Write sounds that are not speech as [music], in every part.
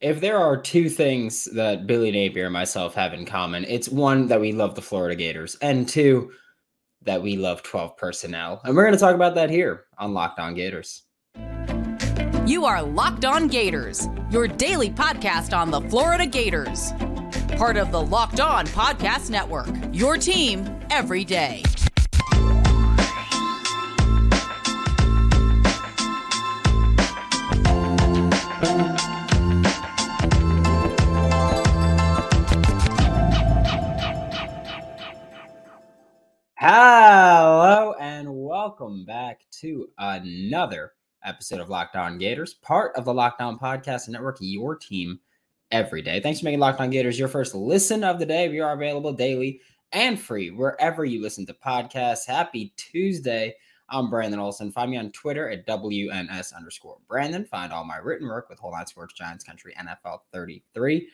if there are two things that Billy Napier and myself have in common, it's one that we love the Florida Gators, and two that we love 12 personnel. And we're going to talk about that here on Locked On Gators. You are Locked On Gators, your daily podcast on the Florida Gators. Part of the Locked On Podcast Network, your team every day. Hello and welcome back to another episode of Locked On Gators, part of the Locked On Podcast Network, your team every day. Thanks for making Locked On Gators your first listen of the day. We are available daily and free wherever you listen to podcasts. Happy Tuesday. I'm Brandon Olsen. Find me on Twitter at WNS underscore Brandon. Find all my written work with Whole Nine Sports Giants Country NFL 33.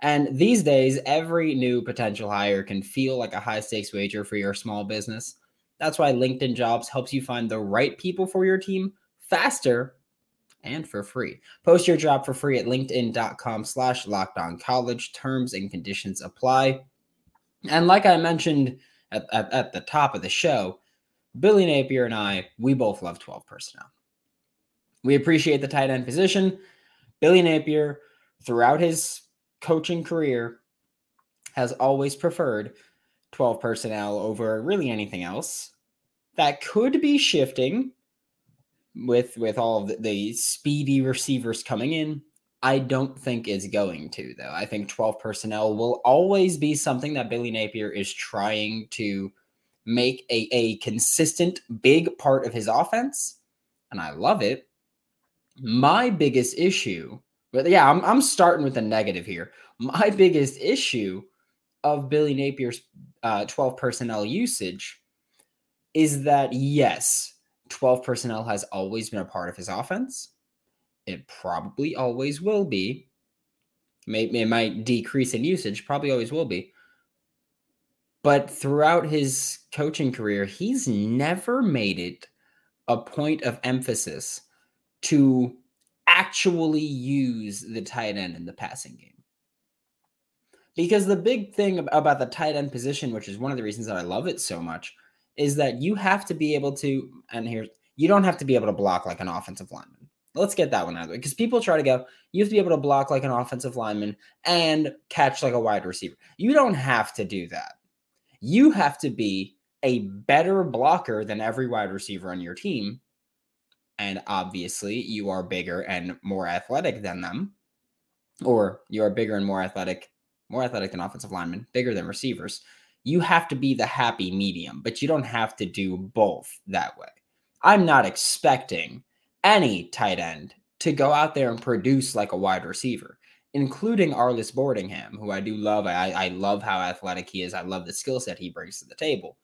And these days, every new potential hire can feel like a high stakes wager for your small business. That's why LinkedIn Jobs helps you find the right people for your team faster and for free. Post your job for free at linkedin.com slash lockdown college. Terms and conditions apply. And like I mentioned at, at, at the top of the show, Billy Napier and I, we both love 12 personnel. We appreciate the tight end position. Billy Napier, throughout his coaching career has always preferred 12 personnel over really anything else. That could be shifting with with all the, the speedy receivers coming in. I don't think it's going to though. I think 12 personnel will always be something that Billy Napier is trying to make a, a consistent big part of his offense. And I love it. My biggest issue but yeah, I'm I'm starting with a negative here. My biggest issue of Billy Napier's uh, 12 personnel usage is that yes, 12 personnel has always been a part of his offense. It probably always will be. Maybe it might decrease in usage, probably always will be. But throughout his coaching career, he's never made it a point of emphasis to actually use the tight end in the passing game. Because the big thing about the tight end position, which is one of the reasons that I love it so much, is that you have to be able to, and here, you don't have to be able to block like an offensive lineman. Let's get that one out of the way because people try to go, you have to be able to block like an offensive lineman and catch like a wide receiver. You don't have to do that. You have to be a better blocker than every wide receiver on your team and obviously you are bigger and more athletic than them, or you are bigger and more athletic, more athletic than offensive linemen, bigger than receivers, you have to be the happy medium, but you don't have to do both that way. I'm not expecting any tight end to go out there and produce like a wide receiver, including Arlis Boardingham, who I do love. I, I love how athletic he is. I love the skill set he brings to the table.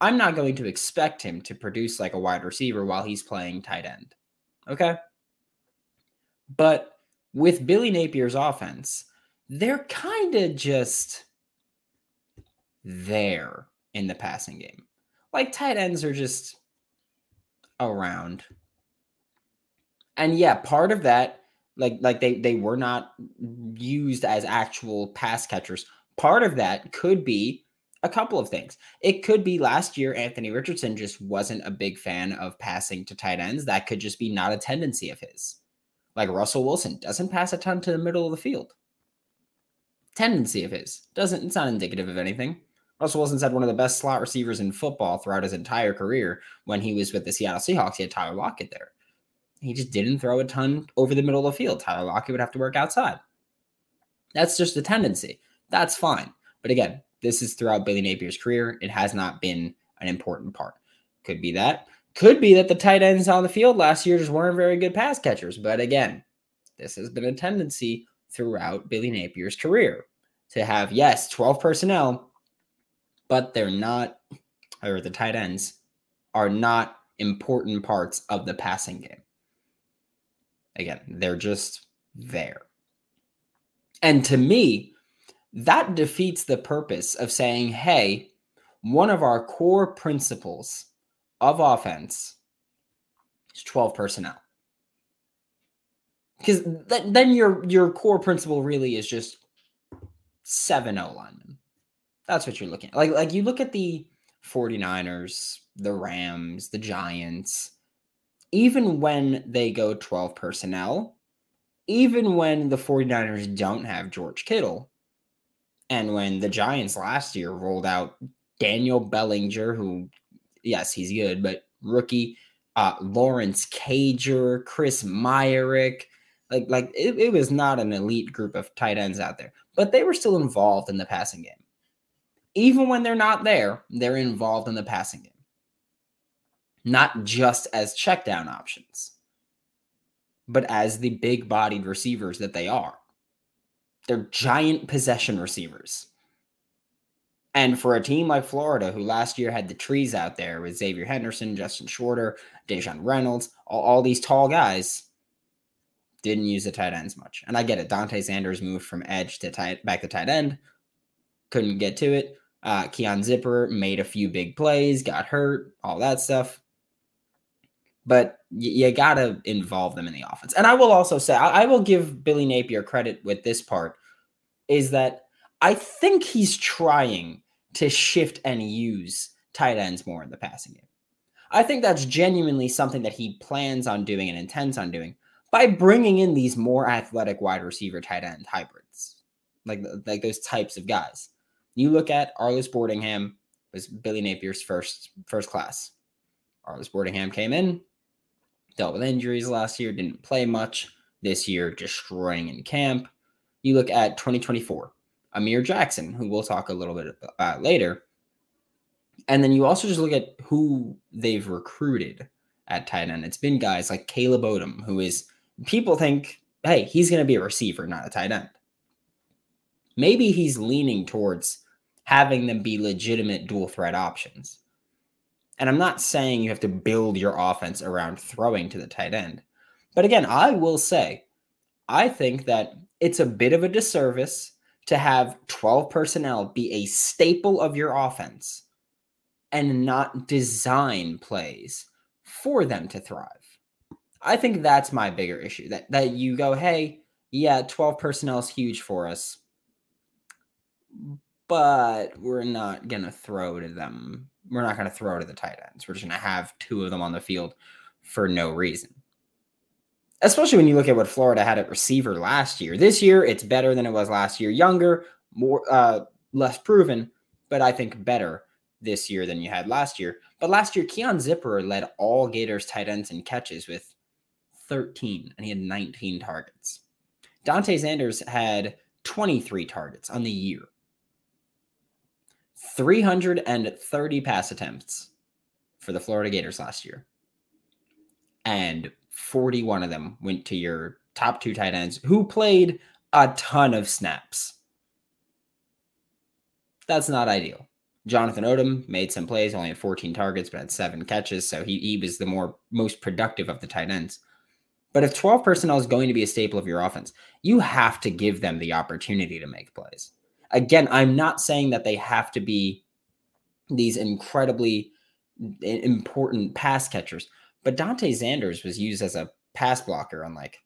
I'm not going to expect him to produce like a wide receiver while he's playing tight end. Okay. But with Billy Napier's offense, they're kind of just there in the passing game. Like tight ends are just around. And yeah, part of that, like like they they were not used as actual pass catchers. Part of that could be a couple of things. It could be last year Anthony Richardson just wasn't a big fan of passing to tight ends. That could just be not a tendency of his. Like Russell Wilson doesn't pass a ton to the middle of the field. Tendency of his. Doesn't it's not indicative of anything. Russell Wilson's had one of the best slot receivers in football throughout his entire career when he was with the Seattle Seahawks. He had Tyler Lockett there. He just didn't throw a ton over the middle of the field. Tyler Lockett would have to work outside. That's just a tendency. That's fine. But again, this is throughout Billy Napier's career. It has not been an important part. Could be that. Could be that the tight ends on the field last year just weren't very good pass catchers. But again, this has been a tendency throughout Billy Napier's career to have, yes, 12 personnel, but they're not, or the tight ends are not important parts of the passing game. Again, they're just there. And to me, that defeats the purpose of saying, hey, one of our core principles of offense is 12 personnel. because th- then your your core principle really is just seven O linemen. That's what you're looking at. Like like you look at the 49ers, the Rams, the Giants, even when they go 12 personnel, even when the 49ers don't have George Kittle, and when the Giants last year rolled out Daniel Bellinger, who, yes, he's good, but rookie, uh, Lawrence Cager, Chris Myarick, like like it, it was not an elite group of tight ends out there, but they were still involved in the passing game. Even when they're not there, they're involved in the passing game. Not just as check down options, but as the big bodied receivers that they are. They're giant possession receivers. And for a team like Florida, who last year had the trees out there with Xavier Henderson, Justin Shorter, Daejon Reynolds, all, all these tall guys, didn't use the tight ends much. And I get it. Dante Zanders moved from edge to tight back to tight end. Couldn't get to it. Uh, Keon Zipperer made a few big plays, got hurt, all that stuff. But you, you got to involve them in the offense. And I will also say, I, I will give Billy Napier credit with this part, is that I think he's trying to shift and use tight ends more in the passing game. I think that's genuinely something that he plans on doing and intends on doing by bringing in these more athletic wide receiver tight end hybrids, like like those types of guys. You look at Arlis Boardingham was Billy Napier's first first class. Arlis Boardingham came in, dealt with injuries last year, didn't play much. This year, destroying in camp. You look at 2024, Amir Jackson, who we'll talk a little bit about later. And then you also just look at who they've recruited at tight end. It's been guys like Caleb Odom, who is people think, hey, he's going to be a receiver, not a tight end. Maybe he's leaning towards having them be legitimate dual threat options. And I'm not saying you have to build your offense around throwing to the tight end. But again, I will say, I think that it's a bit of a disservice to have 12 personnel be a staple of your offense and not design plays for them to thrive. I think that's my bigger issue that that you go, "Hey, yeah, 12 personnel is huge for us but we're not going to throw to them. We're not going to throw to the tight ends. We're just going to have two of them on the field for no reason. Especially when you look at what Florida had at receiver last year. This year, it's better than it was last year. Younger, more, uh, less proven, but I think better this year than you had last year. But last year, Keon Zipperer led all Gators tight ends in catches with 13, and he had 19 targets. Dante Zanders had 23 targets on the year. 330 pass attempts for the Florida Gators last year. And 41 of them went to your top two tight ends who played a ton of snaps. That's not ideal. Jonathan Odom made some plays, only had 14 targets, but had seven catches. So he, he was the more most productive of the tight ends. But if 12 personnel is going to be a staple of your offense, you have to give them the opportunity to make plays. Again, I'm not saying that they have to be these incredibly important pass catchers, but Dante Zanders was used as a pass blocker on like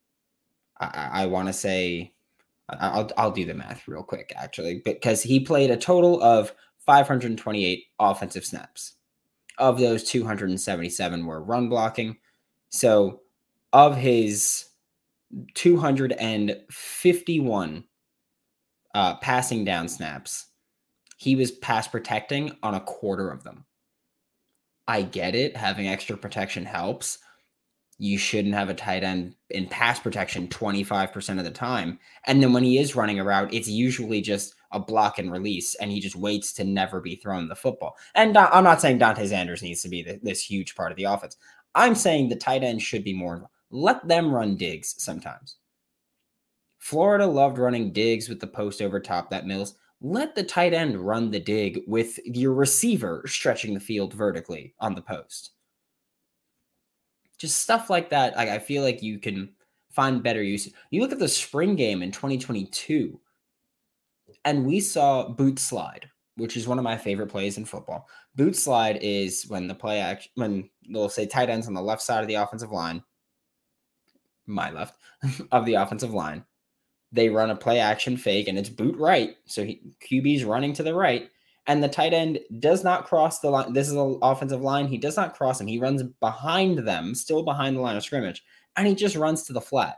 I, I want to say I'll I'll do the math real quick actually because he played a total of 528 offensive snaps. Of those 277 were run blocking. So of his 251 uh, passing down snaps, he was pass protecting on a quarter of them. I get it. Having extra protection helps. You shouldn't have a tight end in pass protection 25% of the time. And then when he is running a route, it's usually just a block and release, and he just waits to never be thrown the football. And I'm not saying Dante Zanders needs to be this huge part of the offense. I'm saying the tight end should be more. Let them run digs sometimes. Florida loved running digs with the post over top that Mills. Let the tight end run the dig with your receiver stretching the field vertically on the post. Just stuff like that. I, I feel like you can find better use. You look at the spring game in 2022, and we saw boot slide, which is one of my favorite plays in football. Boot slide is when the play act when they'll say tight ends on the left side of the offensive line my left, [laughs] of the offensive line. They run a play action fake and it's boot right. So he, QB's running to the right. And the tight end does not cross the line. This is an offensive line. He does not cross him. He runs behind them, still behind the line of scrimmage, and he just runs to the flat.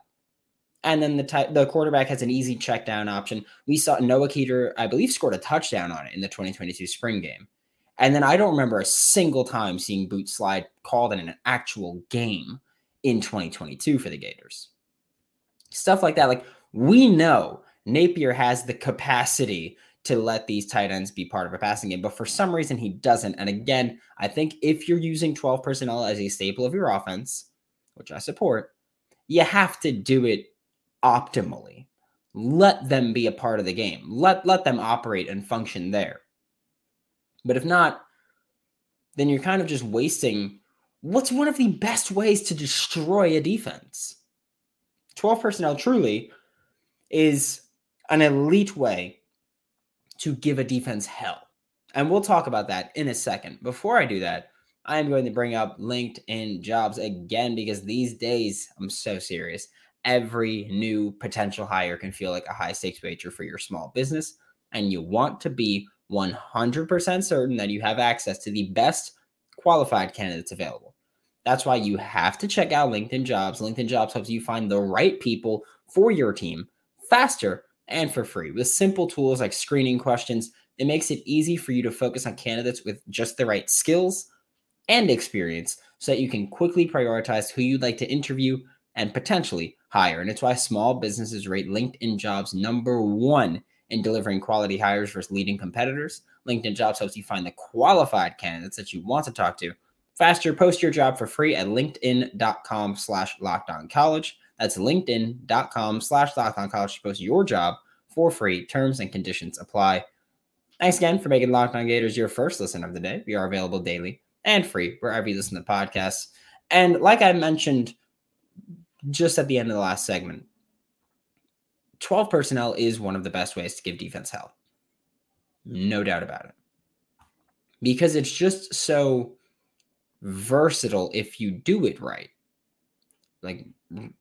And then the the quarterback has an easy check down option. We saw Noah Keeter, I believe, scored a touchdown on it in the 2022 spring game. And then I don't remember a single time seeing boot slide called in an actual game in 2022 for the Gators. Stuff like that. Like we know Napier has the capacity to let these tight ends be part of a passing game, but for some reason he doesn't. And again, I think if you're using 12 personnel as a staple of your offense, which I support, you have to do it optimally. Let them be a part of the game. Let let them operate and function there. But if not, then you're kind of just wasting what's one of the best ways to destroy a defense. 12 personnel truly is an elite way to give a defense hell. And we'll talk about that in a second. Before I do that, I am going to bring up LinkedIn jobs again because these days, I'm so serious every new potential hire can feel like a high stakes wager for your small business. And you want to be 100% certain that you have access to the best qualified candidates available. That's why you have to check out LinkedIn Jobs. LinkedIn Jobs helps you find the right people for your team faster and for free with simple tools like screening questions. It makes it easy for you to focus on candidates with just the right skills and experience so that you can quickly prioritize who you'd like to interview and potentially hire. And it's why small businesses rate LinkedIn jobs number one in delivering quality hires versus leading competitors. LinkedIn jobs helps you find the qualified candidates that you want to talk to. Faster, post your job for free at linkedin.com slash college. That's linkedin.com slash college to post your job for free. Terms and conditions apply. Thanks again for making Locked On Gators your first listen of the day. We are available daily and free wherever you listen to podcasts. And like I mentioned just at the end of the last segment, 12 personnel is one of the best ways to give defense help. No doubt about it. Because it's just so versatile if you do it right. Like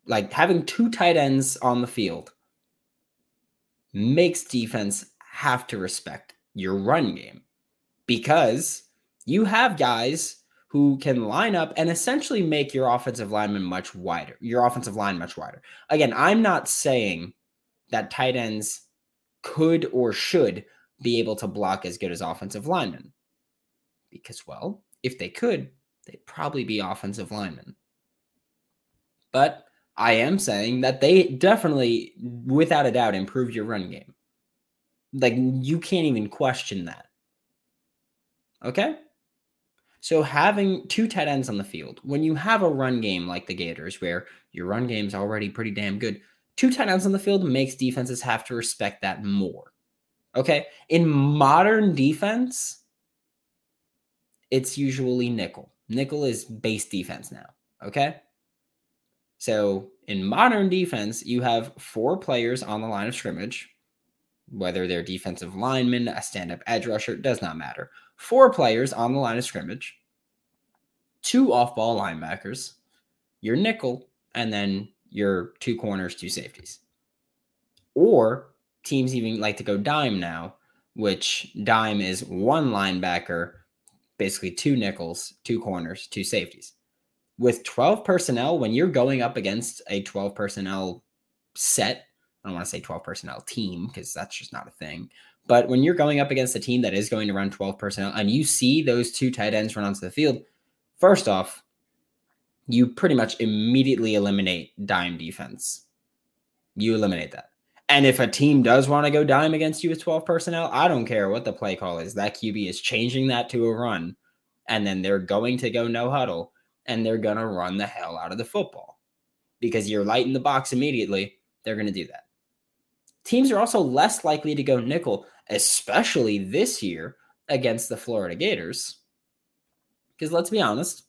like having two tight ends on the field makes defense have to respect your run game because you have guys who can line up and essentially make your offensive lineman much wider, your offensive line much wider. Again, I'm not saying that tight ends could or should be able to block as good as offensive linemen. Because, well, if they could, they'd probably be offensive linemen. But I am saying that they definitely, without a doubt, improve your run game. Like, you can't even question that. Okay? So having two tight ends on the field, when you have a run game like the Gators, where your run game is already pretty damn good, two tight ends on the field makes defenses have to respect that more. Okay. In modern defense, it's usually nickel. Nickel is base defense now. Okay. So in modern defense, you have four players on the line of scrimmage, whether they're defensive linemen, a stand up edge rusher, does not matter four players on the line of scrimmage, two off ball linebackers, your nickel, and then your two corners, two safeties. Or teams even like to go dime now, which dime is one linebacker, basically two nickels, two corners, two safeties. With 12 personnel, when you're going up against a 12 personnel set, I don't want to say 12 personnel team because that's just not a thing. But when you're going up against a team that is going to run 12 personnel and you see those two tight ends run onto the field, first off, you pretty much immediately eliminate dime defense. You eliminate that. And if a team does want to go dime against you with 12 personnel, I don't care what the play call is. That QB is changing that to a run. And then they're going to go no huddle and they're going to run the hell out of the football because you're light in the box immediately. They're going to do that. Teams are also less likely to go nickel, especially this year against the Florida Gators. Because let's be honest,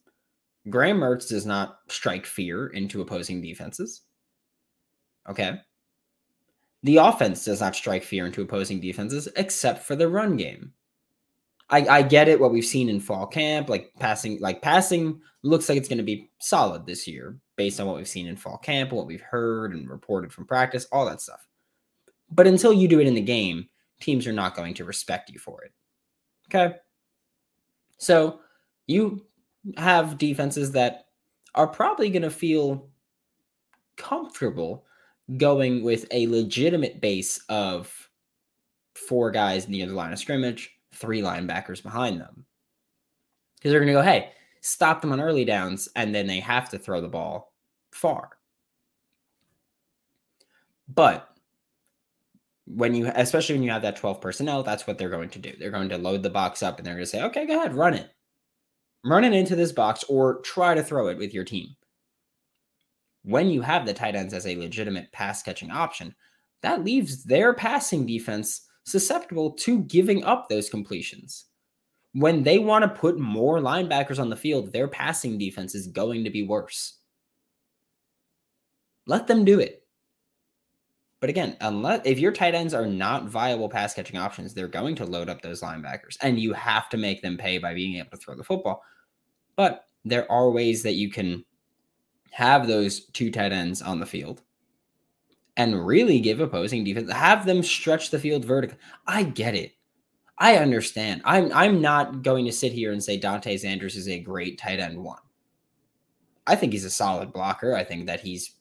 Graham Mertz does not strike fear into opposing defenses. Okay. The offense does not strike fear into opposing defenses except for the run game. I, I get it what we've seen in fall camp, like passing, like passing looks like it's going to be solid this year based on what we've seen in fall camp, what we've heard and reported from practice, all that stuff. But until you do it in the game, teams are not going to respect you for it. Okay. So you have defenses that are probably going to feel comfortable going with a legitimate base of four guys near the line of scrimmage, three linebackers behind them. Because they're going to go, hey, stop them on early downs, and then they have to throw the ball far. But when you, especially when you have that 12 personnel, that's what they're going to do. They're going to load the box up and they're going to say, okay, go ahead, run it. Run it into this box or try to throw it with your team. When you have the tight ends as a legitimate pass catching option, that leaves their passing defense susceptible to giving up those completions. When they want to put more linebackers on the field, their passing defense is going to be worse. Let them do it. But again, unless if your tight ends are not viable pass catching options, they're going to load up those linebackers, and you have to make them pay by being able to throw the football. But there are ways that you can have those two tight ends on the field and really give opposing defense have them stretch the field vertically. I get it. I understand. I'm I'm not going to sit here and say Dante Zanders is a great tight end one. I think he's a solid blocker. I think that he's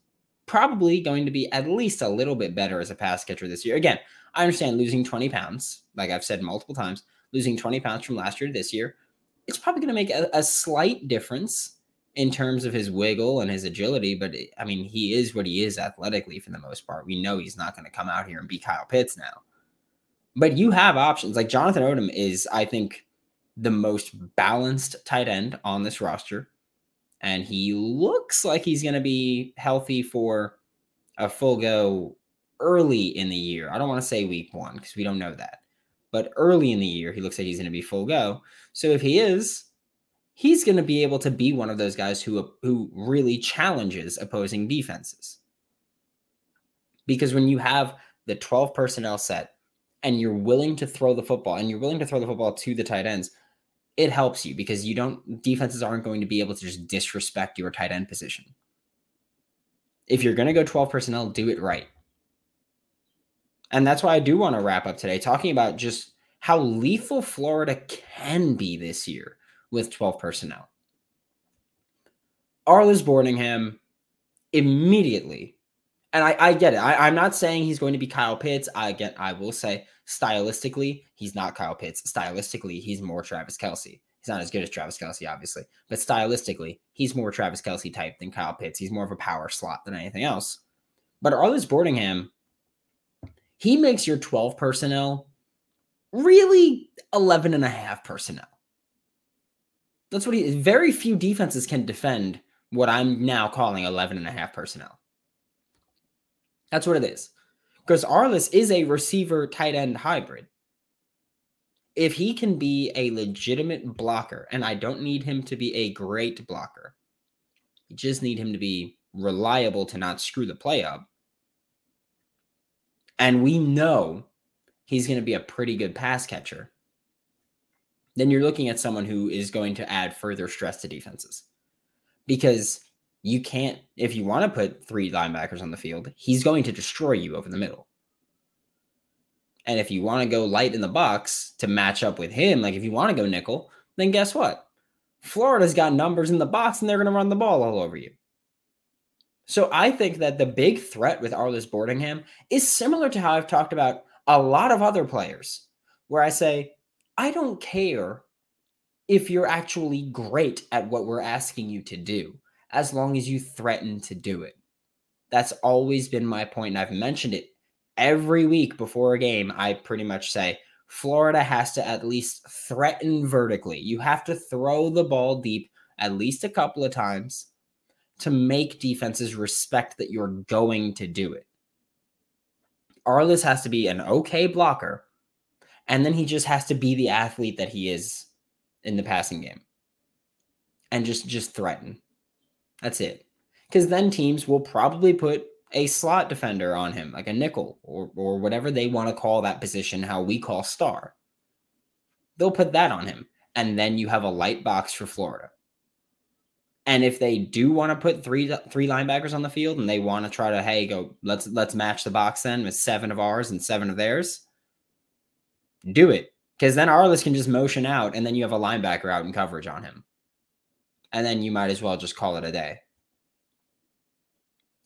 probably going to be at least a little bit better as a pass catcher this year. Again, I understand losing 20 pounds, like I've said multiple times, losing 20 pounds from last year to this year, it's probably going to make a, a, slight difference in terms of his wiggle and his agility. But I mean, he is what he is athletically for the most part. We know he's not going to come out here and be Kyle Pitts now. But you have options. Like Jonathan Odom is, I think, the most balanced tight end on this roster and he looks like he's going to be healthy for a full go early in the year. I don't want to say week one because we don't know that, but early in the year, he looks like he's going to be full go. So if he is, he's going to be able to be one of those guys who uh, who really challenges opposing defenses. Because when you have the 12 personnel set and you're willing to throw the football and you're willing to throw the football to the tight ends, it helps you because you don't defenses aren't going to be able to just disrespect your tight end position. If you're going to go 12 personnel, do it right. And that's why I do want to wrap up today talking about just how lethal Florida can be this year with 12 personnel. Arlis Boardingham immediately, and I, I get it. I, I'm not saying he's going to be Kyle Pitts. I get I will say stylistically, he's not Kyle Pitts. Stylistically, he's more Travis Kelce. He's not as good as Travis Kelce, obviously, but stylistically, he's more Travis Kelce type than Kyle Pitts. He's more of a power slot than anything else. But Arlis Boardingham, he makes your 12 personnel really 11 and a half personnel. That's what he very few defenses can defend what I'm now calling 11 and a half personnel. That's what it is because Arlis is a receiver tight end hybrid. If he can be a legitimate blocker, and I don't need him to be a great blocker, I just need him to be reliable to not screw the play up. And we know he's going to be a pretty good pass catcher. Then you're looking at someone who is going to add further stress to defenses. Because you can't if you want to put three linebackers on the field, he's going to destroy you over the middle. And if you want to go light in the box to match up with him, like if you want to go nickel, then guess what? Florida's got numbers in the box and they're going to run the ball all over you. So I think that the big threat with Arlis Boardingham is similar to how I've talked about a lot of other players, where I say, I don't care if you're actually great at what we're asking you to do as long as you threaten to do it. That's always been my point, and I've mentioned it every week before a game. I pretty much say Florida has to at least threaten vertically. You have to throw the ball deep at least a couple of times to make defenses respect that you're going to do it. Arlis has to be an okay blocker, and then he just has to be the athlete that he is in the passing game and just just threaten that's it. Because then teams will probably put a slot defender on him, like a nickel or, or whatever they want to call that position, how we call star. they'll put that on him. And then you have a light box for Florida. And if they do want to put three three linebackers on the field and they want to try to hey go let's let's match the box then with seven of ours and seven of theirs, do it because then Arlis can just motion out and then you have a linebacker out in coverage on him, and then you might as well just call it a day.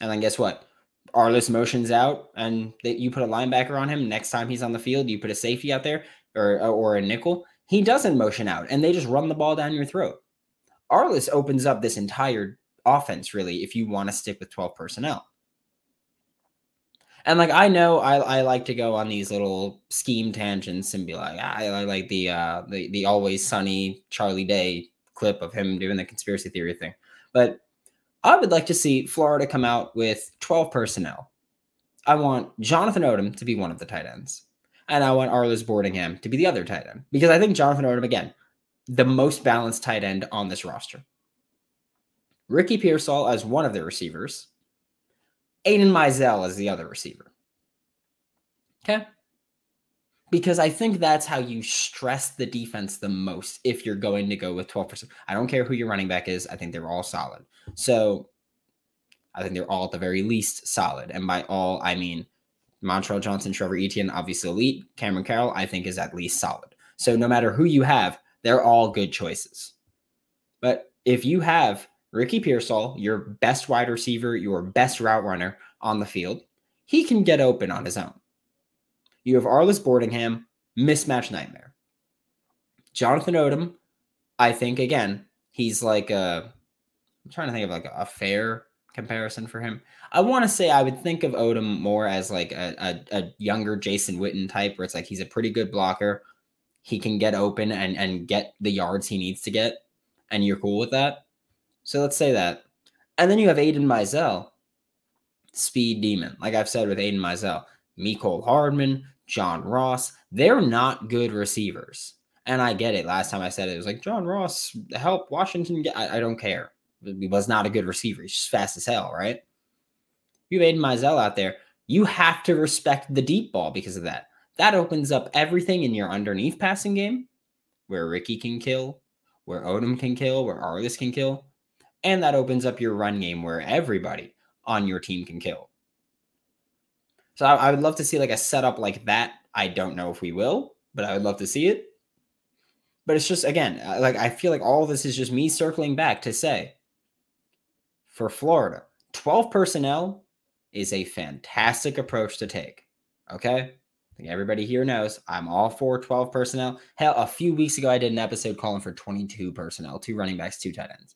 And then guess what? Arlis motions out and that you put a linebacker on him. Next time he's on the field, you put a safety out there or or a nickel. He doesn't motion out and they just run the ball down your throat. Arlis opens up this entire offense, really, if you want to stick with 12 personnel. And like I know I, I like to go on these little scheme tangents and be like, I, I like the uh the, the always sunny Charlie Day clip of him doing the conspiracy theory thing. But I would like to see Florida come out with 12 personnel. I want Jonathan Odom to be one of the tight ends. And I want Arlis Boardingham to be the other tight end. Because I think Jonathan Odom, again, the most balanced tight end on this roster. Ricky Pearsall as one of the receivers, Aidan Mizell as the other receiver. Okay. Because I think that's how you stress the defense the most if you're going to go with 12%. I don't care who your running back is. I think they're all solid. So I think they're all at the very least solid. And by all, I mean Montrell Johnson, Trevor Etienne, obviously elite. Cameron Carroll, I think, is at least solid. So no matter who you have, they're all good choices. But if you have Ricky Pearsall, your best wide receiver, your best route runner on the field, he can get open on his own. You have Arlis Boardingham, mismatch nightmare. Jonathan Odom, I think again, he's like a I'm trying to think of like a fair comparison for him. I want to say I would think of Odom more as like a, a, a, younger Jason Witten type, where it's like he's a pretty good blocker, he can get open and and get the yards he needs to get, and you're cool with that. So let's say that. And then you have Aidan Mizell, speed demon. Like I've said with Aidan Mizell, Mecole Hardman, John Ross, they're not good receivers. And I get it. Last time I said it, it was like John Ross help Washington get. I, I don't care. He was not a good receiver. He's just fast as hell, right? You have Aidan Mizell out there. You have to respect the deep ball because of that. That opens up everything in your underneath passing game where Ricky can kill, where Odom can kill, where Arlis can kill. And that opens up your run game where everybody on your team can kill. So I, I would love to see like a setup like that. I don't know if we will, but I would love to see it. But it's just, again, like I feel like all this is just me circling back to say for Florida, 12 personnel is a fantastic approach to take. Okay think everybody here knows I'm all for 12 personnel. Hell, a few weeks ago, I did an episode calling for 22 personnel, two running backs, two tight ends,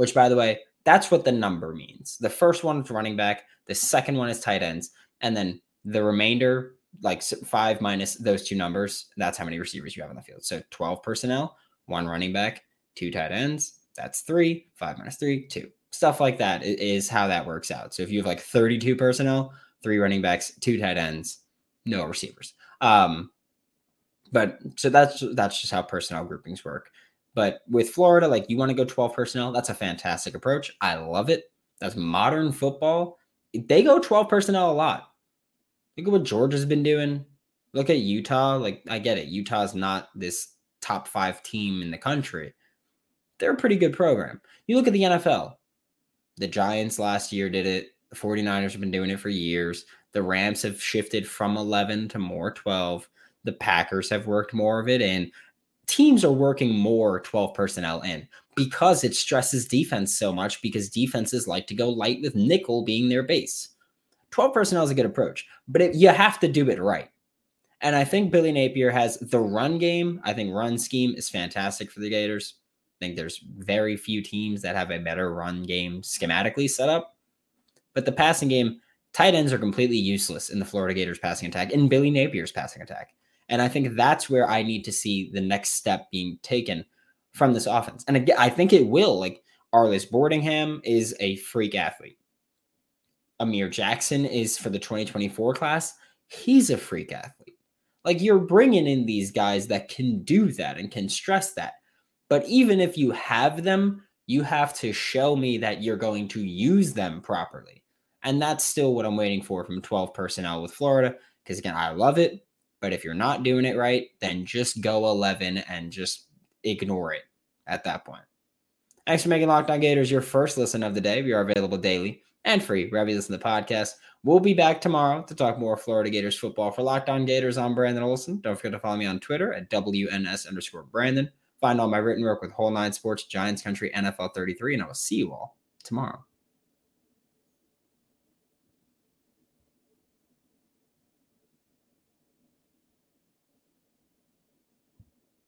which, by the way, that's what the number means. The first one is running back, the second one is tight ends, and then the remainder, like five minus those two numbers, that's how many receivers you have on the field. So 12 personnel, one running back, two tight ends, that's three, five minus three, two. Stuff like that is how that works out. So if you have like 32 personnel, three running backs, two tight ends, no receivers. Um, but so that's that's just how personnel groupings work. But with Florida, like you want to go 12 personnel, that's a fantastic approach. I love it. That's modern football. They go 12 personnel a lot. Look at what Georgia's been doing. Look at Utah. Like, I get it. Utah's not this top five team in the country. They're a pretty good program. You look at the NFL. The Giants last year did it. The 49ers have been doing it for years. The Rams have shifted from 11 to more 12. The Packers have worked more of it in. Teams are working more 12 personnel in because it stresses defense so much because defenses like to go light with nickel being their base. 12 personnel is a good approach, but it, you have to do it right. And I think Billy Napier has the run game. I think run scheme is fantastic for the Gators. I think there's very few teams that have a better run game schematically set up. But the passing game, tight ends are completely useless in the Florida Gators passing attack and Billy Napier's passing attack. And I think that's where I need to see the next step being taken from this offense. And again, I think it will. Like Arlis Boardingham is a freak athlete. Amir Jackson is for the 2024 class. He's a freak athlete. Like you're bringing in these guys that can do that and can stress that. But even if you have them, you have to show me that you're going to use them properly. And that's still what I'm waiting for from 12 personnel with Florida. Because again, I love it. But if you're not doing it right, then just go 11 and just ignore it at that point. Thanks for making Locked On Gators your first listen of the day. We are available daily and free wherever you listen to the podcast. We'll be back tomorrow to talk more Florida Gators football. For Locked On Gators, I'm Brandon Olsen. Don't forget to follow me on Twitter at WNS underscore Brandon. Find all my written work with Whole Nine Sports, Giants Country, NFL 33, and I will see you all tomorrow.